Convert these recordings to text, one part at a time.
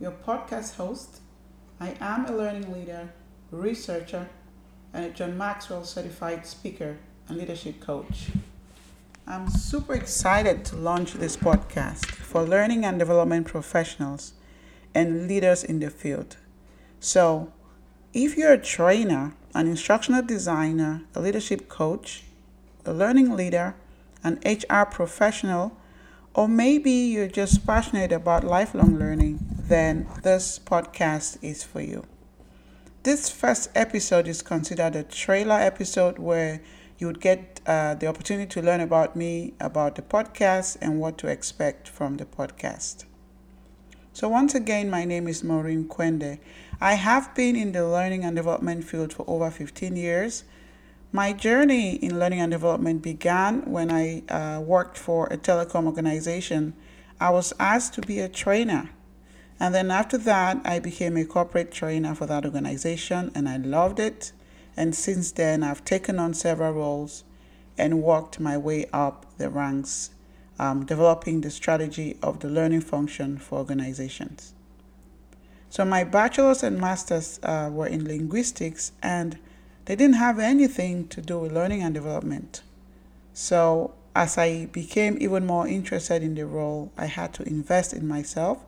your podcast host. I am a learning leader, researcher, and a John Maxwell certified speaker and leadership coach. I'm super excited to launch this podcast for learning and development professionals and leaders in the field. So, if you're a trainer, an instructional designer, a leadership coach, a learning leader, an HR professional, or maybe you're just passionate about lifelong learning, then this podcast is for you. This first episode is considered a trailer episode where you would get uh, the opportunity to learn about me, about the podcast, and what to expect from the podcast. So, once again, my name is Maureen Quende. I have been in the learning and development field for over 15 years. My journey in learning and development began when I uh, worked for a telecom organization. I was asked to be a trainer. And then after that, I became a corporate trainer for that organization and I loved it. And since then, I've taken on several roles and worked my way up the ranks, um, developing the strategy of the learning function for organizations. So, my bachelor's and master's uh, were in linguistics and they didn't have anything to do with learning and development. So, as I became even more interested in the role, I had to invest in myself.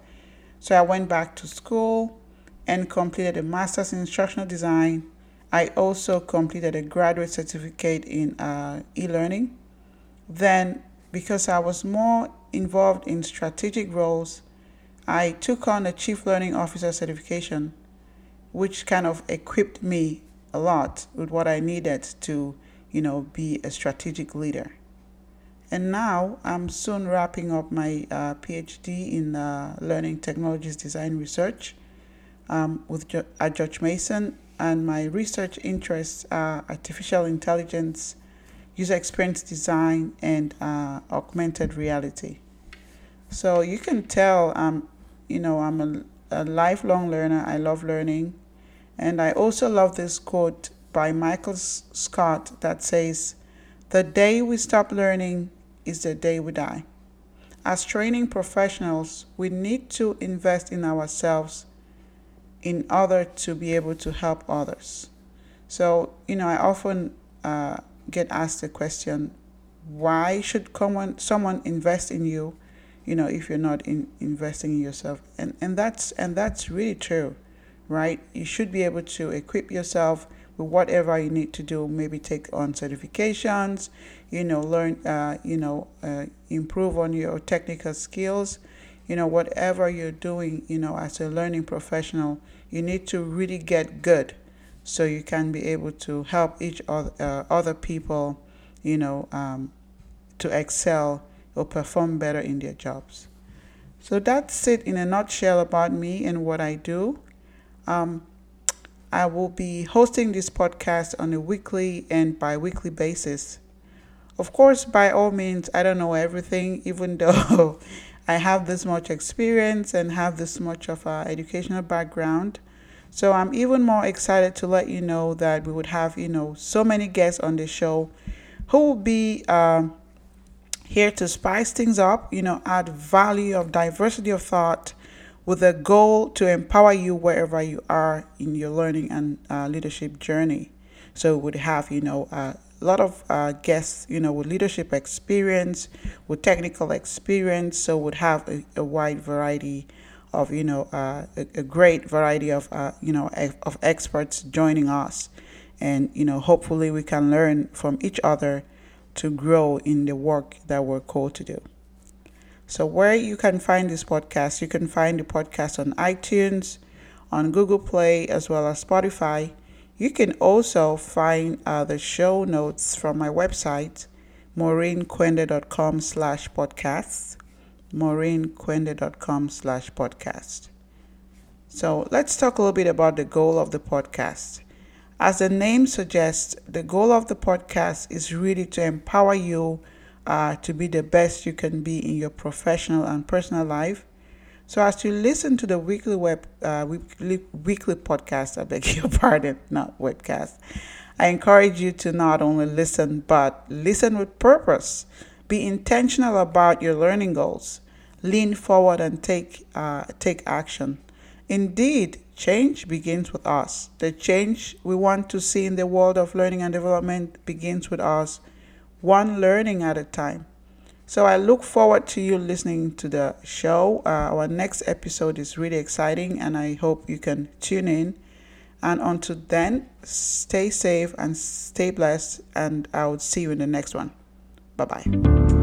So, I went back to school and completed a master's in instructional design. I also completed a graduate certificate in uh, e learning. Then, because I was more involved in strategic roles, I took on a chief learning officer certification, which kind of equipped me a lot with what I needed to, you know, be a strategic leader. And now I'm soon wrapping up my uh, PhD in uh, Learning Technologies Design Research um, with jo- at George Mason, and my research interests are artificial intelligence, user experience design, and uh, augmented reality. So you can tell, um, you know, I'm a, a lifelong learner. I love learning. And I also love this quote by Michael Scott that says, The day we stop learning is the day we die. As training professionals, we need to invest in ourselves in order to be able to help others. So, you know, I often uh, get asked the question, why should someone, invest in you, you know, if you're not in, investing in yourself? And, and, that's, and that's really true right? You should be able to equip yourself with whatever you need to do. Maybe take on certifications, you know, learn, uh, you know, uh, improve on your technical skills. You know, whatever you're doing, you know, as a learning professional, you need to really get good so you can be able to help each other, uh, other people, you know, um, to excel or perform better in their jobs. So that's it in a nutshell about me and what I do. Um, I will be hosting this podcast on a weekly and bi weekly basis. Of course, by all means, I don't know everything, even though I have this much experience and have this much of an educational background. So I'm even more excited to let you know that we would have, you know, so many guests on the show who will be uh, here to spice things up, you know, add value of diversity of thought with a goal to empower you wherever you are in your learning and uh, leadership journey. So we would have, you know, a lot of uh, guests, you know, with leadership experience, with technical experience. So we'd have a, a, wide variety of, you know, uh, a, a, great variety of, uh, you know, of experts joining us, and you know, hopefully we can learn from each other to grow in the work that we're called to do. So, where you can find this podcast, you can find the podcast on iTunes, on Google Play, as well as Spotify. You can also find uh, the show notes from my website, maureenquende.com slash podcasts, maureenquende.com slash podcast. So let's talk a little bit about the goal of the podcast. As the name suggests, the goal of the podcast is really to empower you uh, to be the best you can be in your professional and personal life. So, as you listen to the weekly web uh, weekly, weekly podcast, I beg your pardon, not webcast, I encourage you to not only listen but listen with purpose. Be intentional about your learning goals. Lean forward and take uh, take action. Indeed, change begins with us. The change we want to see in the world of learning and development begins with us, one learning at a time. So I look forward to you listening to the show. Uh, our next episode is really exciting, and I hope you can tune in. And until then, stay safe and stay blessed, and I will see you in the next one. Bye bye.